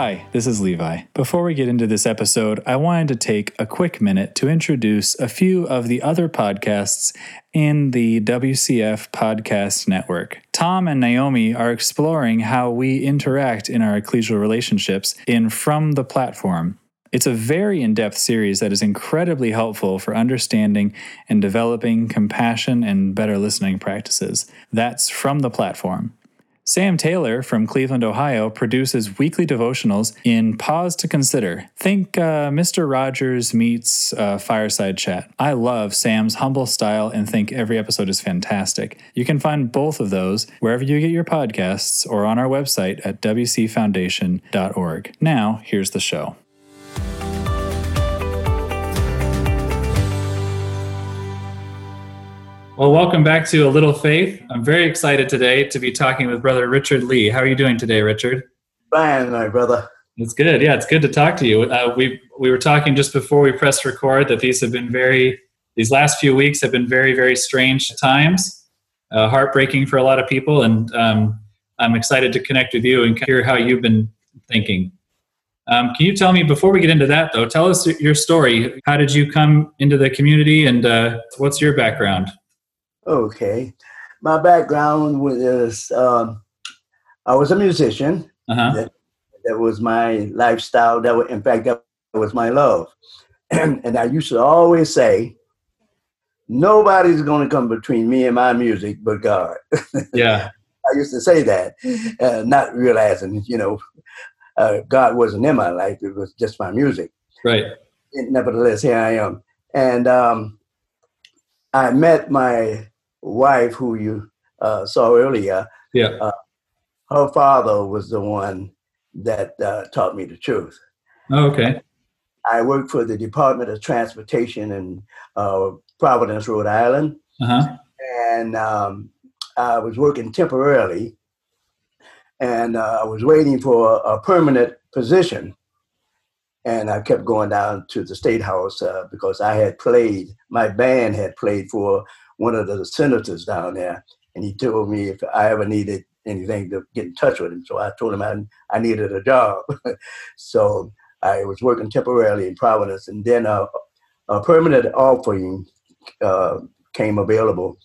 Hi, this is Levi. Before we get into this episode, I wanted to take a quick minute to introduce a few of the other podcasts in the WCF Podcast Network. Tom and Naomi are exploring how we interact in our ecclesial relationships in From the Platform. It's a very in depth series that is incredibly helpful for understanding and developing compassion and better listening practices. That's From the Platform. Sam Taylor from Cleveland, Ohio, produces weekly devotionals in Pause to Consider. Think uh, Mr. Rogers meets uh, Fireside Chat. I love Sam's humble style and think every episode is fantastic. You can find both of those wherever you get your podcasts or on our website at wcfoundation.org. Now, here's the show. Well, welcome back to A Little Faith. I'm very excited today to be talking with Brother Richard Lee. How are you doing today, Richard? Fine, my brother. It's good. Yeah, it's good to talk to you. Uh, we we were talking just before we pressed record that these have been very these last few weeks have been very very strange times, uh, heartbreaking for a lot of people, and um, I'm excited to connect with you and hear how you've been thinking. Um, can you tell me before we get into that though? Tell us your story. How did you come into the community, and uh, what's your background? Okay. My background was um, I was a musician. Uh-huh. That, that was my lifestyle. That was, in fact, that was my love. And, and I used to always say, nobody's going to come between me and my music but God. Yeah. I used to say that, uh, not realizing, you know, uh, God wasn't in my life. It was just my music. Right. And nevertheless, here I am. And um, I met my wife, who you uh, saw earlier, Yeah. uh, her father was the one that uh, taught me the truth. Oh, okay. I worked for the Department of Transportation in uh, Providence, Rhode Island, Uh huh. and um, I was working temporarily, and uh, I was waiting for a, a permanent position. And I kept going down to the state house uh, because I had played. My band had played for one of the senators down there, and he told me if I ever needed anything to get in touch with him. So I told him I, I needed a job. so I was working temporarily in Providence, and then a, a permanent offering uh, came available,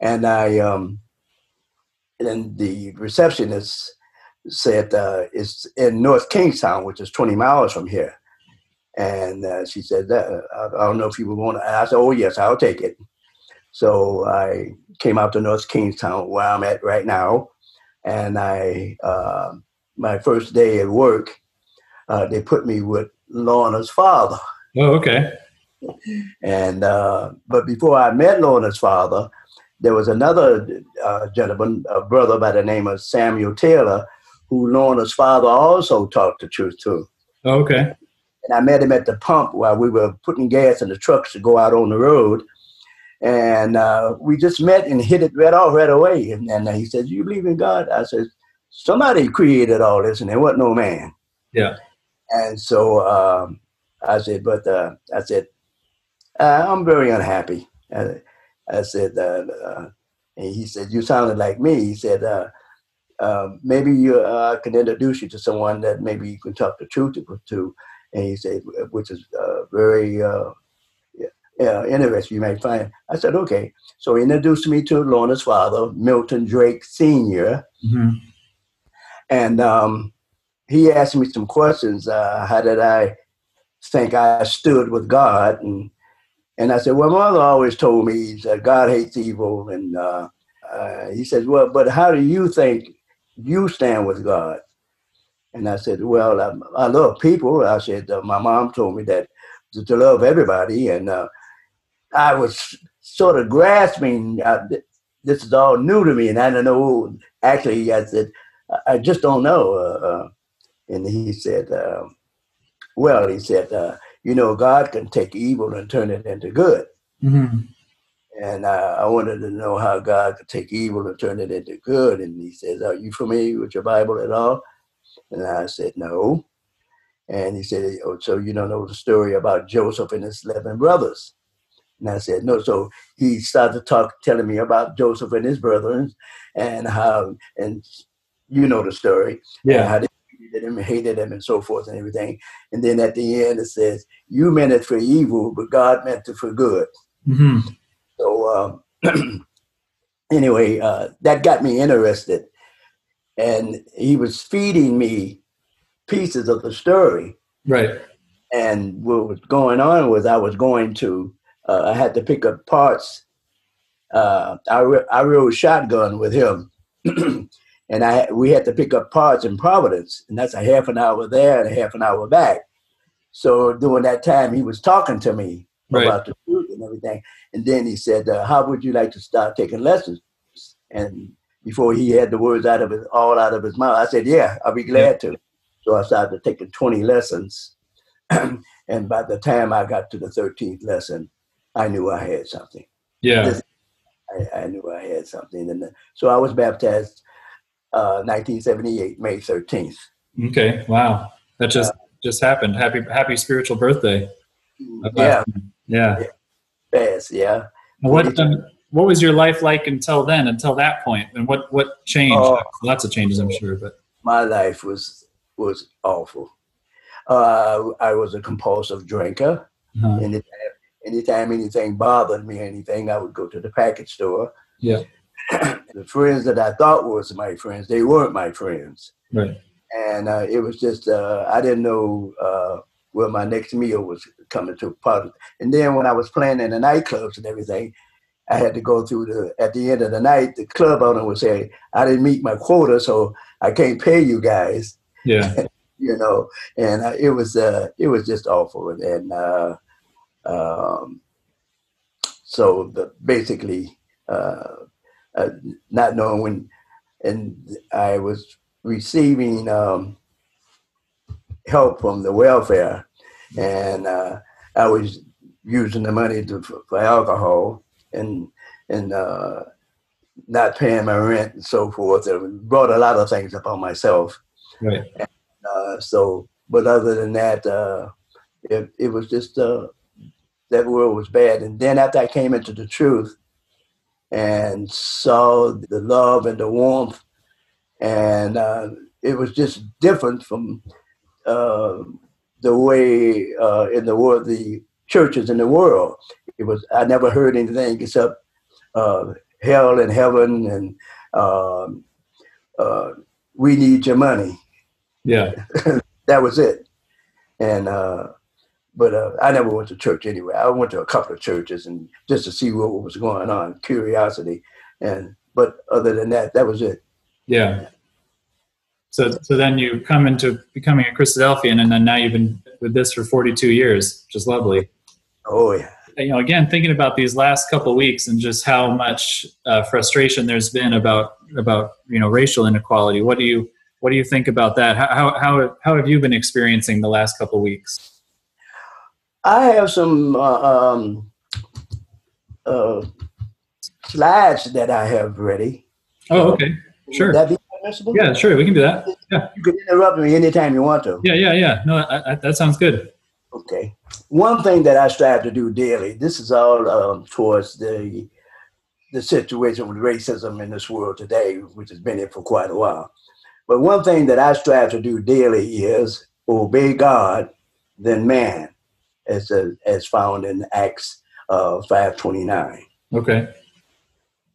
and I um, and the receptionist said uh, it's in North Kingstown, which is 20 miles from here. And uh, she said, uh, I, I don't know if you would want to. I said, oh, yes, I'll take it. So I came out to North Kingstown, where I'm at right now. And I, uh, my first day at work, uh, they put me with Lorna's father. Oh, okay. And uh, but before I met Lorna's father, there was another uh, gentleman, a brother by the name of Samuel Taylor, who Lorna's father also talked the truth to. Oh, okay. And I met him at the pump while we were putting gas in the trucks to go out on the road. And uh, we just met and hit it right off right away. And, and he said, "You believe in God?" I said, "Somebody created all this, and there wasn't no man." Yeah. And so um, I said, "But uh, I said, uh, I'm very unhappy." I, I said, uh, uh, and he said, "You sounded like me." He said, uh, uh, "Maybe you, uh, I can introduce you to someone that maybe you can talk the truth to." to. And he said, "Which is uh, very uh, yeah, interesting. You might find." I said, "Okay." So he introduced me to Lorna's father, Milton Drake Senior, hmm and um, he asked me some questions. Uh, how did I think I stood with God? And and I said, well, mother always told me that God hates evil. And uh, uh, he says, well, but how do you think you stand with God? And I said, well, I, I love people. I said, uh, my mom told me that to, to love everybody. And uh, I was sort of grasping, uh, this is all new to me. And I don't know, actually, I said, I just don't know. Uh, uh, and he said, uh, well, he said, uh, you know, God can take evil and turn it into good. hmm And uh, I wanted to know how God could take evil and turn it into good. And he says, Are you familiar with your Bible at all? And I said, No. And he said, oh, So you don't know the story about Joseph and his 11 brothers? And I said, No. So he started to talk, telling me about Joseph and his brothers and how, and you know the story. Yeah. How they hated him, hated him, and so forth and everything. And then at the end, it says, "You meant it for evil, but God meant it for good." Mm-hmm. So um, anyway, uh, that got me interested, and he was feeding me pieces of the story. Right. And what was going on was I was going to, uh, I had to pick up parts. Uh, I, I rode shotgun with him. and I we had to pick up parts in Providence, and that's a half an hour there and a half an hour back. So during that time, he was talking to me Right. about the food and everything, and then he said, uh, "How would you like to start taking lessons?" And before he had the words out of his all out of his mouth, I said, "Yeah, I'll be glad to." So I started taking twenty lessons, and by the time I got to the thirteenth lesson, I knew I had something. Yeah. I, I knew I had something, and uh, so I was baptized uh, 1978, May 13th. Okay. Wow. That just just happened. Happy happy spiritual birthday. Yeah, Yeah. fast, yeah. What um, what was your life like until then, until that point? And what what changed? Oh. Lots of changes, I'm sure, but My life was was awful. Uh, I was a compulsive drinker. uh, Anytime, anytime anything bothered me, or anything, I would go to the package store. Yeah. the friends that I thought was my friends, they weren't my friends. right. and uh, it was just uh, I didn't know uh, where my next meal was coming to. Part of, and then when I was playing in the nightclubs and everything, I had to go through the. At the end of the night, the club owner would say, "I didn't meet my quota, so I can't pay you guys." Yeah. You know, and uh, it was uh, it was just awful, and uh, um, so the, basically uh, uh, not knowing when, and I was receiving um, help from the welfare, and uh, I was using the money to, for, for alcohol and and uh, not paying my rent and so forth. It brought a lot of things upon myself. Right. Uh, so, but other than that, uh, it, it was just uh, that world was bad. And then after I came into the truth and saw the love and the warmth, and uh, it was just different from uh, the way uh, in the world the churches in the world. It was I never heard anything except uh, hell and heaven and um, uh, we need your money Yeah. that was it. And uh, but uh, I never went to church anyway. I went to a couple of churches and just to see what was going on, curiosity. And but other than that, that was it. Yeah. So so then you come into becoming a Christadelphian, and then now you've been with this for 42 years, which is lovely. Oh yeah. you know, again, thinking about these last couple weeks and just how much uh, frustration there's been about about you know racial inequality. What do you what do you think about that? How how how, how have you been experiencing the last couple weeks? I have some uh, um, uh, slides that I have ready. Oh, okay, sure, Would that be permissible? yeah, sure, we can do that. Yeah. You can interrupt me anytime you want to. Yeah, yeah, yeah. No, I, I, that sounds good. Okay. One thing that I strive to do daily, this is all um, towards the the situation with racism in this world today, which has been here for quite a while. But one thing that I strive to do daily is obey God, then man, as as found in Acts uh, five twenty nine. Okay,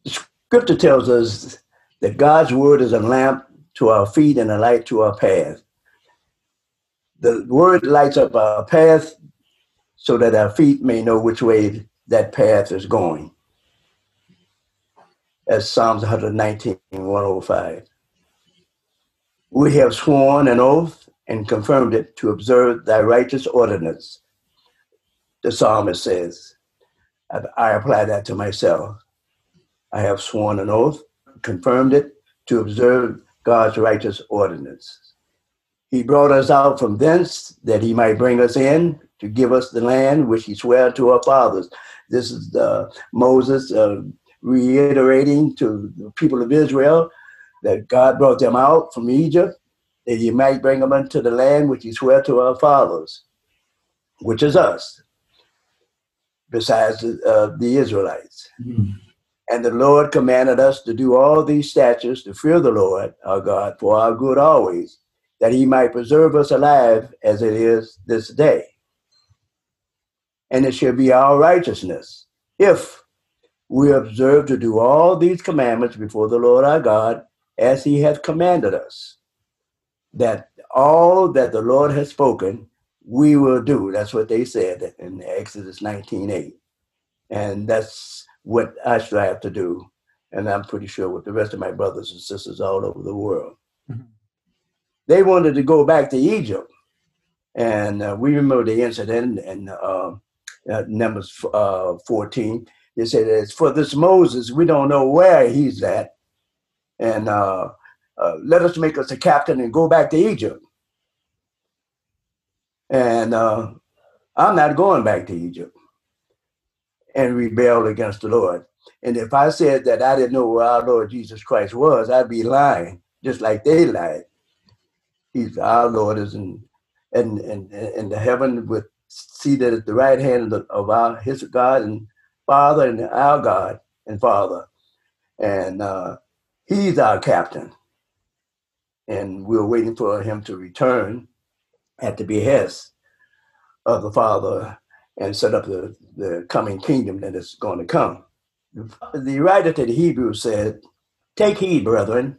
Scripture tells us that God's word is a lamp to our feet and a light to our path. The word lights up our path so that our feet may know which way that path is going. As Psalms 119, 105. We have sworn an oath and confirmed it to observe thy righteous ordinance. The psalmist says, I apply that to myself. I have sworn an oath, confirmed it, to observe God's righteous ordinance. He brought us out from thence that he might bring us in to give us the land which he swore to our fathers. This is uh, Moses uh, reiterating to the people of Israel that God brought them out from Egypt, that he might bring them into the land which he swore to our fathers, which is us, besides uh, the Israelites. Mhm. And the Lord commanded us to do all these statutes to fear the Lord our God for our good always, that he might preserve us alive as it is this day. And it shall be our righteousness if we observe to do all these commandments before the Lord our God as he hath commanded us. That all that the Lord has spoken, we will do. That's what they said in Exodus 19:8. And that's what I strive to do. And I'm pretty sure with the rest of my brothers and sisters all over the world. Mm-hmm. They wanted to go back to Egypt. And uh, we remember the incident in uh, uh, Numbers uh, 14. They said, As for this Moses, we don't know where he's at. And uh, uh, let us make us a captain and go back to Egypt. And I'm not going back to Egypt and rebel against the Lord. And if I said that I didn't know where our Lord Jesus Christ was, I'd be lying, just like they lied. He's our Lord is in in, in, in the heaven with seated at the right hand of, the, of our his God and Father and our God and Father. And uh, he's our captain. And we're waiting for him to return at the behest of the Father and set up the, the coming kingdom that is going to come. The writer to the Hebrews said, Take heed, brethren,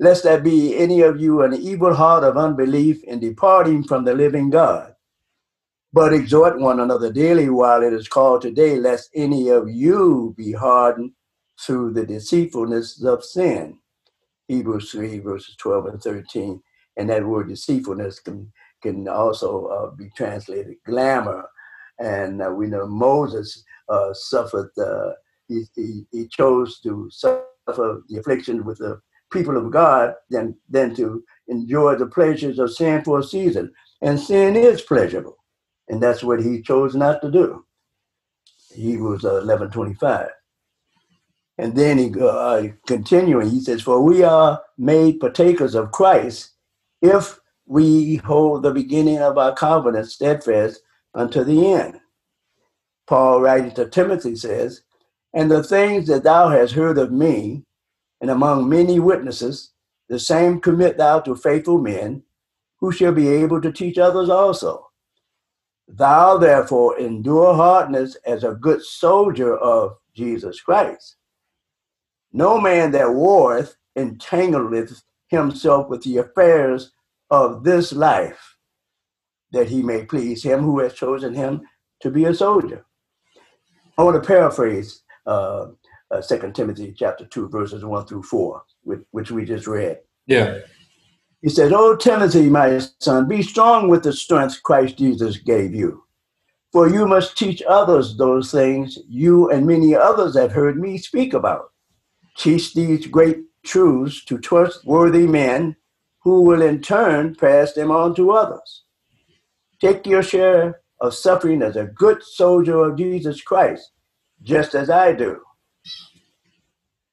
lest there be any of you an evil heart of unbelief in departing from the living God. But exhort one another daily while it is called today, lest any of you be hardened through the deceitfulness of sin. Hebrews 3, verses 12 and 13. And that word deceitfulness can, can also uh, be translated glamour and uh, we know Moses uh, suffered, uh, he, he, he, chose to suffer the affliction with the people of God than, than to enjoy the pleasures of sin for a season. And sin is pleasurable. And that's what he chose not to do. Hebrews 11.25. And then he uh, continuing, he says, For we are made partakers of Christ if we hold the beginning of our covenant steadfast unto the end. Paul writing to Timothy says, And the things that thou hast heard of me, and among many witnesses, the same commit thou to faithful men, who shall be able to teach others also. Thou therefore endure hardness as a good soldier of Jesus Christ. No man that warreth entangleth himself with the affairs of this life that he may please him who has chosen him to be a soldier. I want to paraphrase uh, uh, 2 Timothy chapter 2, verses 1 through 4, which, which we just read. Yeah. He says, "O Timothy, my son, be strong with the strength Christ Jesus gave you. For you must teach others those things you and many others have heard me speak about. Teach these great truths to trustworthy men who will in turn pass them on to others. Take your share of suffering as a good soldier of Jesus Christ, just as I do.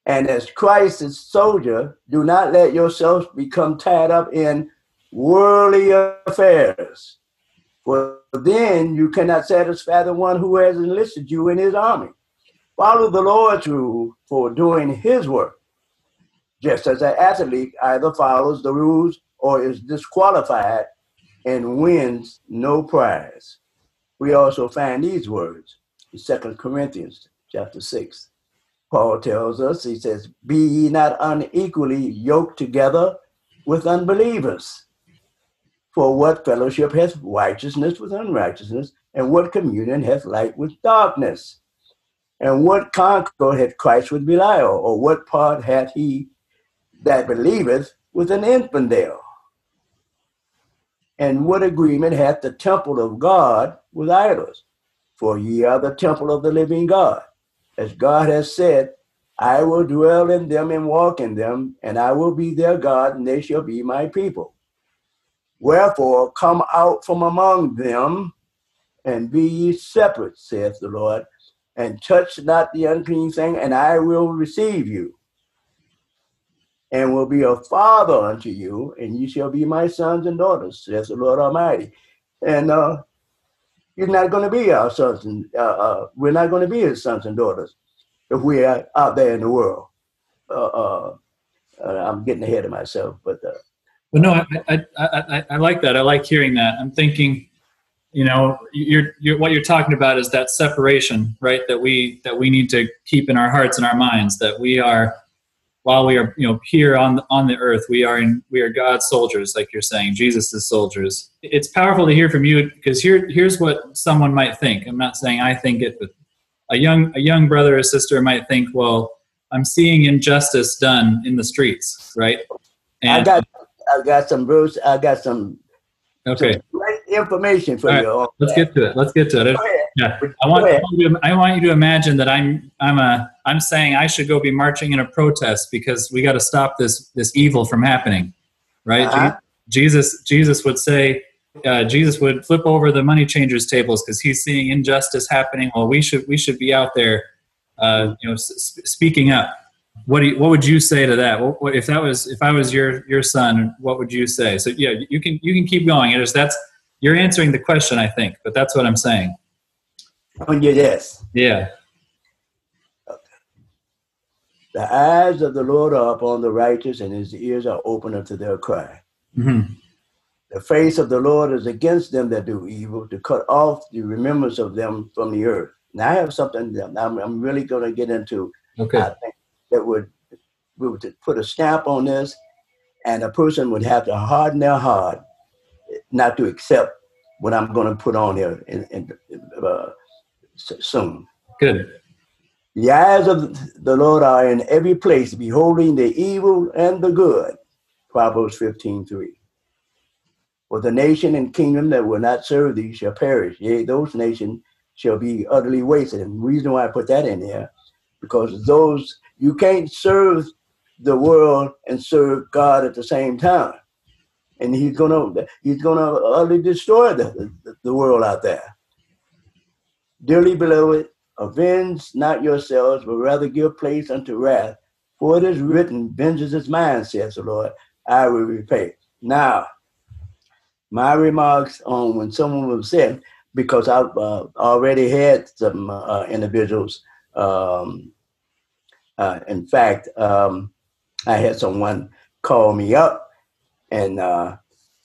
And as Christ's soldier, do not let yourselves become tied up in worldly affairs. For then you cannot satisfy the one who has enlisted you in his army. Follow the Lord's rule for doing his work, just as an athlete either follows the rules or is disqualified and wins no prize. We also find these words in 2 Corinthians chapter 6. Paul tells us, he says, Be ye not unequally yoked together with unbelievers. For what fellowship hath righteousness with unrighteousness, and what communion hath light with darkness? And what concord hath Christ with Belial, or what part hath he that believeth with an infidel? And what agreement hath the temple of God with idols? For ye are the temple of the living God. As God has said, I will dwell in them and walk in them, and I will be their God, and they shall be my people. Wherefore, come out from among them, and be ye separate, saith the Lord, and touch not the unclean thing, and I will receive you and will be a father unto you, and you shall be my sons and daughters, says the Lord Almighty. And uh, you're not going to be our sons, and uh, uh, we're not going to be his sons and daughters if we are out there in the world. Uh, uh, uh, I'm getting ahead of myself, but But no, I, I, I, I, like that. I like hearing that. I'm thinking, you know, you're, you're, what you're talking about is that separation, right? That we that we need to keep in our hearts and our minds. That we are, while we are, you know, here on the, on the earth, we are in we are God's soldiers, like you're saying, Jesus' soldiers. It's powerful to hear from you because here here's what someone might think. I'm not saying I think it, but a young a young brother or sister might think, well, I'm seeing injustice done in the streets, right? And I got I got some Bruce. I got some okay some information for right, you. Let's get to it. Let's get to it. Yeah, I want, I want, you to, I want you to imagine that I'm I'm a I'm saying I should go be marching in a protest because we got to stop this this evil from happening, right? Uh-huh. Jesus Jesus would say uh, Jesus would flip over the money changers tables because he's seeing injustice happening. Well, we should we should be out there, uh, you know, s- speaking up. What do you, what would you say to that? What, what, if that was if I was your your son, what would you say? So yeah, you can you can keep going. It is that's you're answering the question, I think, but that's what I'm saying. On your yes. Yeah. The eyes of the Lord are upon the righteous, and his ears are open unto their cry. Mm-hmm. The face of the Lord is against them that do evil, to cut off the remembrance of them from the earth. Now I have something that I'm, I'm really going to get into. Okay. I think that would we would put a stamp on this, and a person would have to harden their heart not to accept what I'm going to put on here in, in, uh, soon. Good. The eyes of the Lord are in every place, beholding the evil and the good. Proverbs 15 3. For the nation and kingdom that will not serve thee shall perish. Yea, those nations shall be utterly wasted. And the reason why I put that in there, because those you can't serve the world and serve God at the same time. And he's gonna he's gonna utterly destroy the, the, the world out there. Dearly beloved, avenge not yourselves, but rather give place unto wrath. For it is written, Vengeance is mine, says the Lord, I will repay. Now, my remarks on when someone was sick, because I've uh, already had some uh, individuals. Um, uh, in fact, um, I had someone call me up and uh,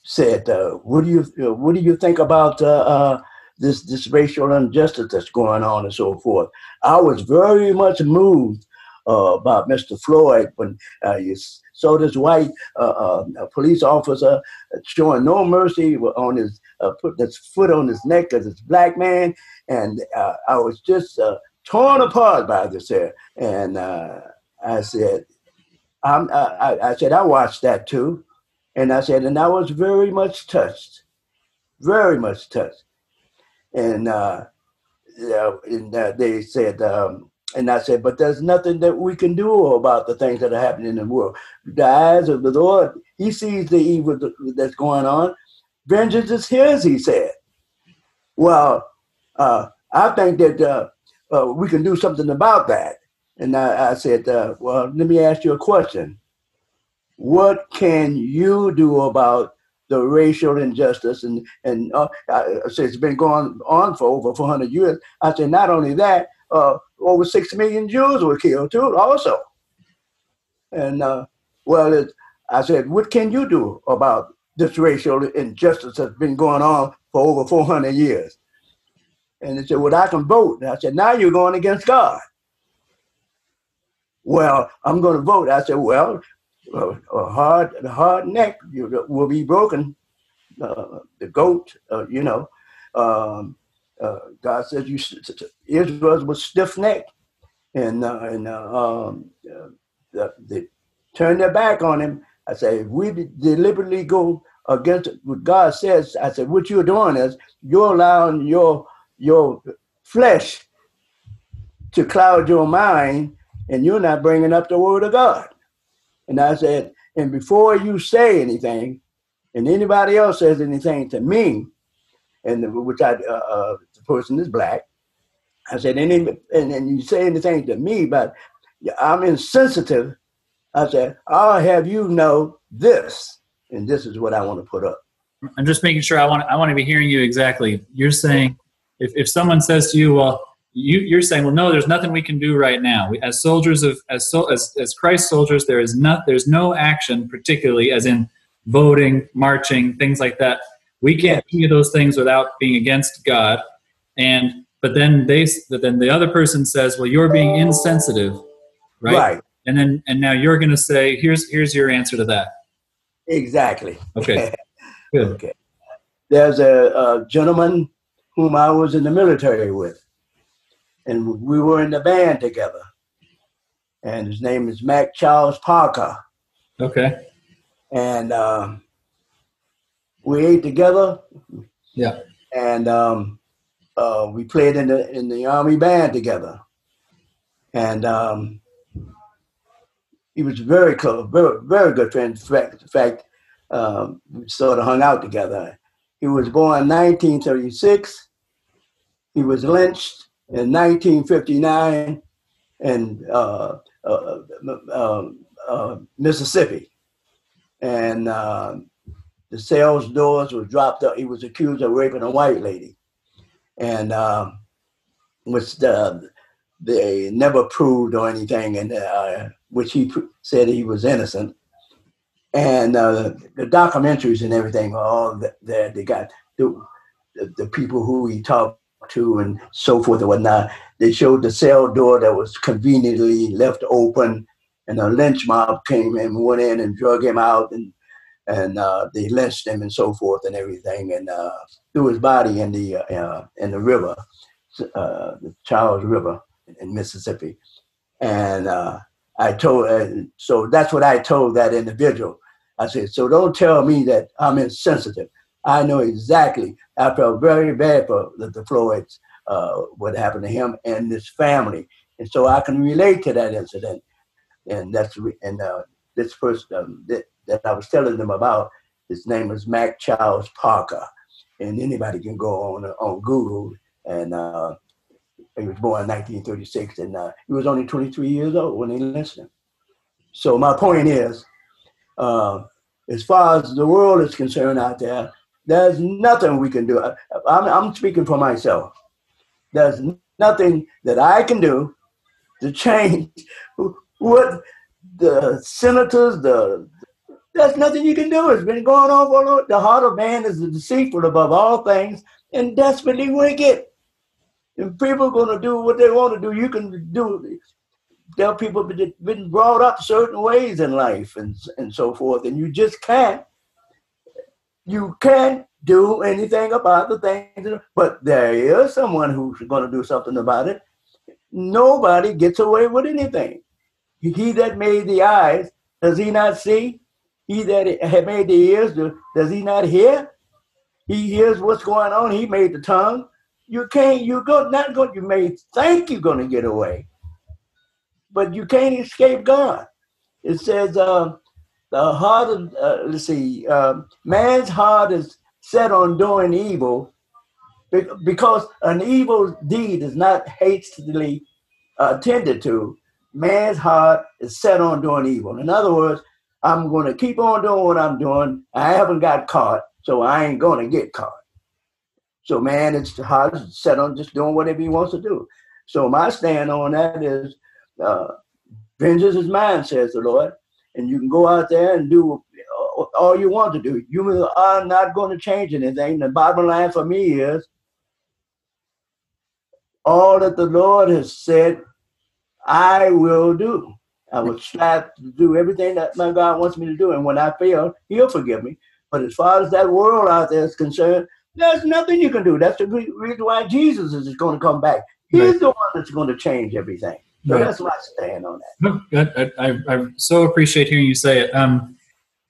said, uh, "What do you What do you think about uh, this this racial injustice that's going on and so forth?" I was very much moved about Mr. Floyd when you so this white uh, uh, police officer showing no mercy on his, uh, put his foot on his neck as this black man. And uh, I was just uh, torn apart by this here. And uh, I said, I'm, I, I said, I watched that too. And I said, and I was very much touched, very much touched. And, uh, and uh, they said, um, and I said, but there's nothing that we can do about the things that are happening in the world. The eyes of the Lord, He sees the evil that's going on. Vengeance is His, He said. Well, uh, I think that uh, uh, we can do something about that. And I, I said, uh, well, let me ask you a question. What can you do about the racial injustice and and uh, I, I it's been going on for over 400 years. I said not only that, uh, over six million Jews were killed too, also. And uh, well, it, I said, what can you do about this racial injustice that's been going on for over 400 years? And they said, well, I can vote. And I said, now you're going against God. Well, I'm going to vote. I said, well, a hard, a hard neck will be broken. Uh, the goat, uh, you know, um, uh, God says you Israel was stiff necked, and uh, and uh, um, they turned their back on him. I say if we deliberately go against what God says, I said what you're doing is you're allowing your your flesh to cloud your mind, and you're not bringing up the word of God. And I said, and before you say anything, and anybody else says anything to me, and which I uh, uh, the person is black. I said, and, and, and you say anything to me, but I'm insensitive. I said, I'll have you know this, and this is what I want to put up. I'm just making sure I want I want to be hearing you exactly. You're saying if, if someone says to you, well, you, you're saying, well, no, there's nothing we can do right now. We, as soldiers of as, so, as as Christ soldiers, there is not there's no action, particularly as in voting, marching, things like that. We can't do any of those things without being against God. And but then they but then the other person says, "Well, you're being insensitive." Right? Right. And then and now you're going to say, "Here's here's your answer to that." Exactly. Okay. Good. Okay. There's a, a gentleman whom I was in the military with, and we were in the band together. And his name is Mack Charles Parker. Okay. And um, we ate together, Yeah. and um, uh, we played in the in the army band together. And um, he was very close, very very good friend. In fact, in fact um, we sort of hung out together. He was born 1936. He was lynched in 1959 in uh, uh, uh, uh, Mississippi, and uh, the cells doors was dropped up. He was accused of raping a white lady, and um, which the, they never proved or anything, and which he pr- said he was innocent. And uh, the documentaries and everything all th- there. They got the, the people who he talked to and so forth and whatnot. They showed the cell door that was conveniently left open, and a lynch mob came and went in and drug him out, and and uh, they lynched him and so forth and everything, and uh, threw his body in the uh, in the river, uh, the Charles River in Mississippi, and uh, I told, uh, so that's what I told that individual. I said, so don't tell me that I'm insensitive. I know exactly. I felt very bad for the, the Floyds, uh, what happened to him and his family, and so I can relate to that incident. And that's and uh, this person um, that, that I was telling them about. His name is Mack Charles Parker, and anybody can go on on Google and. Uh, he was born in 1936, and uh, he was only 23 years old when lynched him. So my point is, uh, as far as the world is concerned out there, there's nothing we can do. I'm, I'm speaking for myself. There's nothing that I can do to change what the senators, the there's nothing you can do. It's been going on for a long. The heart of man is deceitful above all things and desperately wicked. And people are going to do what they want to do, you can do. There are people been been brought up certain ways in life and and so forth, and you just can't. You can't do anything about the things, but there is someone who's going to do something about it. Nobody gets away with anything. He that made the eyes, does he not see? He that made the ears, does he not hear? He hears what's going on. He made the tongue you can't you go not going you may think you're going to get away but you can't escape god it says uh, the heart of uh, let's see uh, man's heart is set on doing evil because an evil deed is not hastily attended to. Man's heart is set on doing evil. In other words i'm going to keep on doing what i'm doing. I haven't got caught so i ain't going to get caught. So man, it's hard to set on just doing whatever he wants to do. So my stand on that is, uh, vengeance is mine, says the Lord, and you can go out there and do uh, all you want to do. You are not going to change anything. The bottom line for me is, all that the Lord has said, I will do. I will strive to do everything that my God wants me to do, and when I fail, He'll forgive me. But as far as that world out there is concerned, there's nothing you can do. That's the reason why Jesus is going to come back. He's right. the one that's going to change everything. So right. that's my stand on that. I, I, I, so appreciate hearing you say it. Um,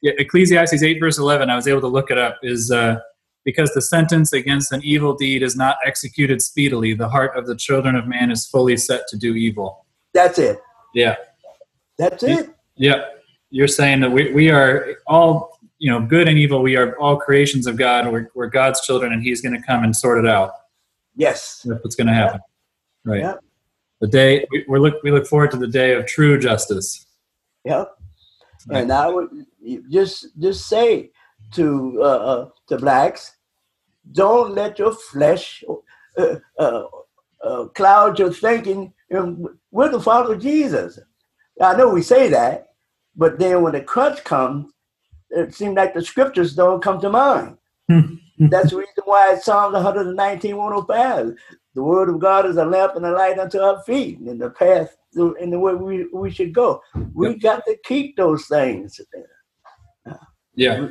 Ecclesiastes 8, verse 11, I was able to look it up, is uh, because the sentence against an evil deed is not executed speedily, the heart of the children of man is fully set to do evil. That's it. Yeah. That's it. Yeah. You're saying that we, we are all you know, good and evil, we are all creations of God. We're, we're God's children, and He's going to come and sort it out. Yes, that's what's going to happen. Right. Yeah. The day we, we look we look forward to the day of true justice. Yep. Right. And I would just just say to uh, uh, to blacks, don't let your flesh uh, uh, uh cloud your thinking. We're the follow Jesus. I know we say that, but then when the crunch comes, it seems like the scriptures don't come to mind. That's the reason why it's Psalms 119, 105. The word of God is a lamp and a light unto our feet, and the path in the way we, we should go. We yep. got to keep those things. Yeah.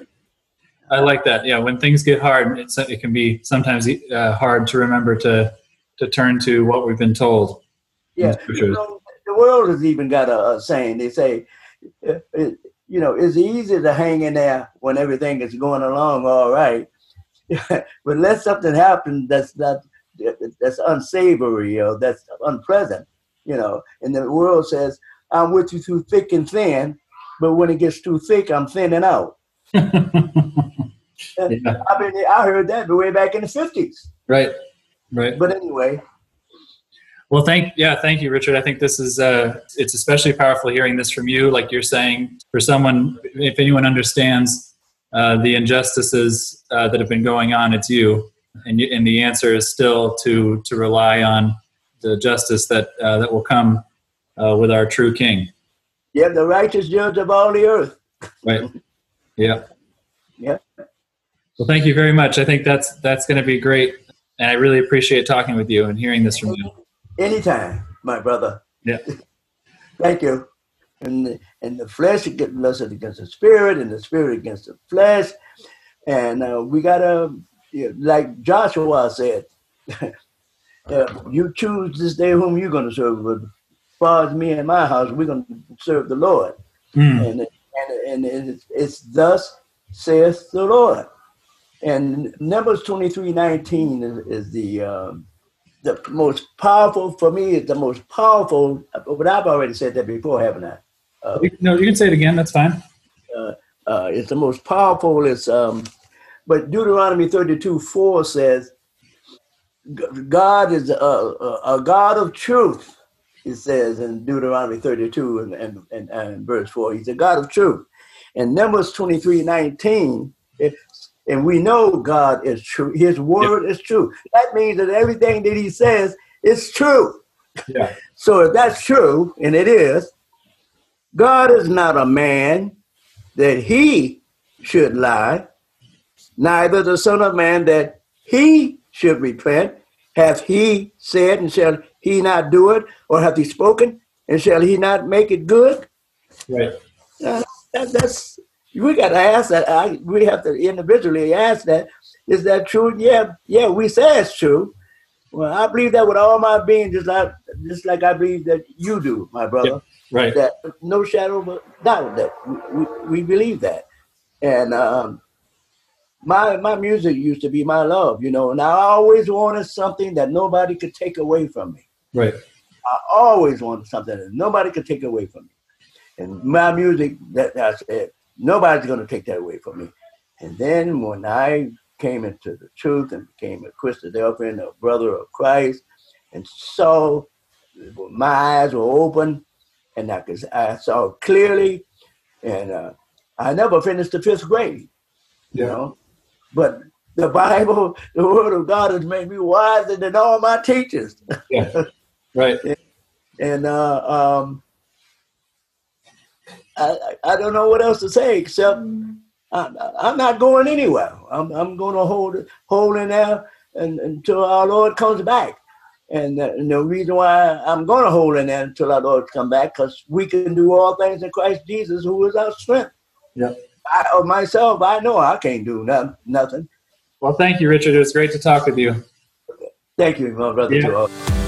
I like that. Yeah, when things get hard, it's, it can be sometimes uh, hard to remember to to turn to what we've been told. Yeah, you know, the world has even got a, a saying. They say, uh, it, you know, it's easy to hang in there when everything is going along all right, but let something happen that's not that's unsavory or that's unpleasant, you know. And the world says, "I'm with you through thick and thin," but when it gets too thick, I'm thinning out. yeah. I mean, I heard that way back in the fifties. Right, right. But anyway. Well, thank yeah, thank you, Richard. I think this is uh, it's especially powerful hearing this from you. Like you're saying, for someone, if anyone understands uh, the injustices uh, that have been going on, it's you. And, you, and the answer is still to to rely on the justice that uh, that will come uh, with our true King. Yeah, the righteous judge of all the earth. Right. Yeah. Yeah. Well, thank you very much. I think that's that's going to be great, and I really appreciate talking with you and hearing this from you. Anytime, my brother. Yeah. thank you. And the, and the flesh gets lusted against the spirit, and the spirit against the flesh, and uh, we gotta, like Joshua said, uh, you choose this day whom you're going to serve. But as far as me and my house, we're going to serve the Lord. Mm. And and, and it's, it's thus saith the Lord. And Numbers 23 19 is, is the um, the most powerful for me is the most powerful but I've already said that before, haven't I? Uh, no, you can say it again, that's fine. Uh, uh, it's the most powerful, it's um but Deuteronomy 32 4 says God is a, a, a God of truth it says in Deuteronomy 32 and, and, and, and, verse 4. He's a God of truth. And Numbers 23 19, and we know God is true. His word is true. That means that everything that he says is true. Yeah. so if that's true, and it is, God is not a man that he should lie, neither the Son of Man that he should repent. Hath he said, and shall he not do it? Or hath he spoken, and shall he not make it good? Right. Uh, that, that's we got to ask that. I, we have to individually ask that. Is that true? Yeah, yeah. We say it's true. Well, I believe that with all my being, just like just like I believe that you do, my brother. Yeah, right. That no shadow of a doubt that we, we believe that, and um, my my music used to be my love, you know, and I always wanted something that nobody could take away from me. Right. I always wanted something that nobody could take away from me. And my music, that that's it. Nobody's gonna take that away from me. And then when I came into the truth and became a Christadelphian, a brother of Christ, and saw my eyes were open and I, could, I saw clearly. And uh, I never finished the fifth grade, you yeah. know. But the Bible, the Word of God has made me wiser than all my teachers. Yeah, right. and uh, um, I, I don't know what else to say except I, am not going anywhere. I'm, I'm going to hold hold in there and, until our Lord comes back. And the, and the reason why I'm going to hold in there until our Lord comes back, because we can do all things in Christ Jesus, who is our strength. Yeah. I, of myself, I know I can't do no, nothing. Well, thank you, Richard. It was great to talk with you. Thank you, my brother. Yeah.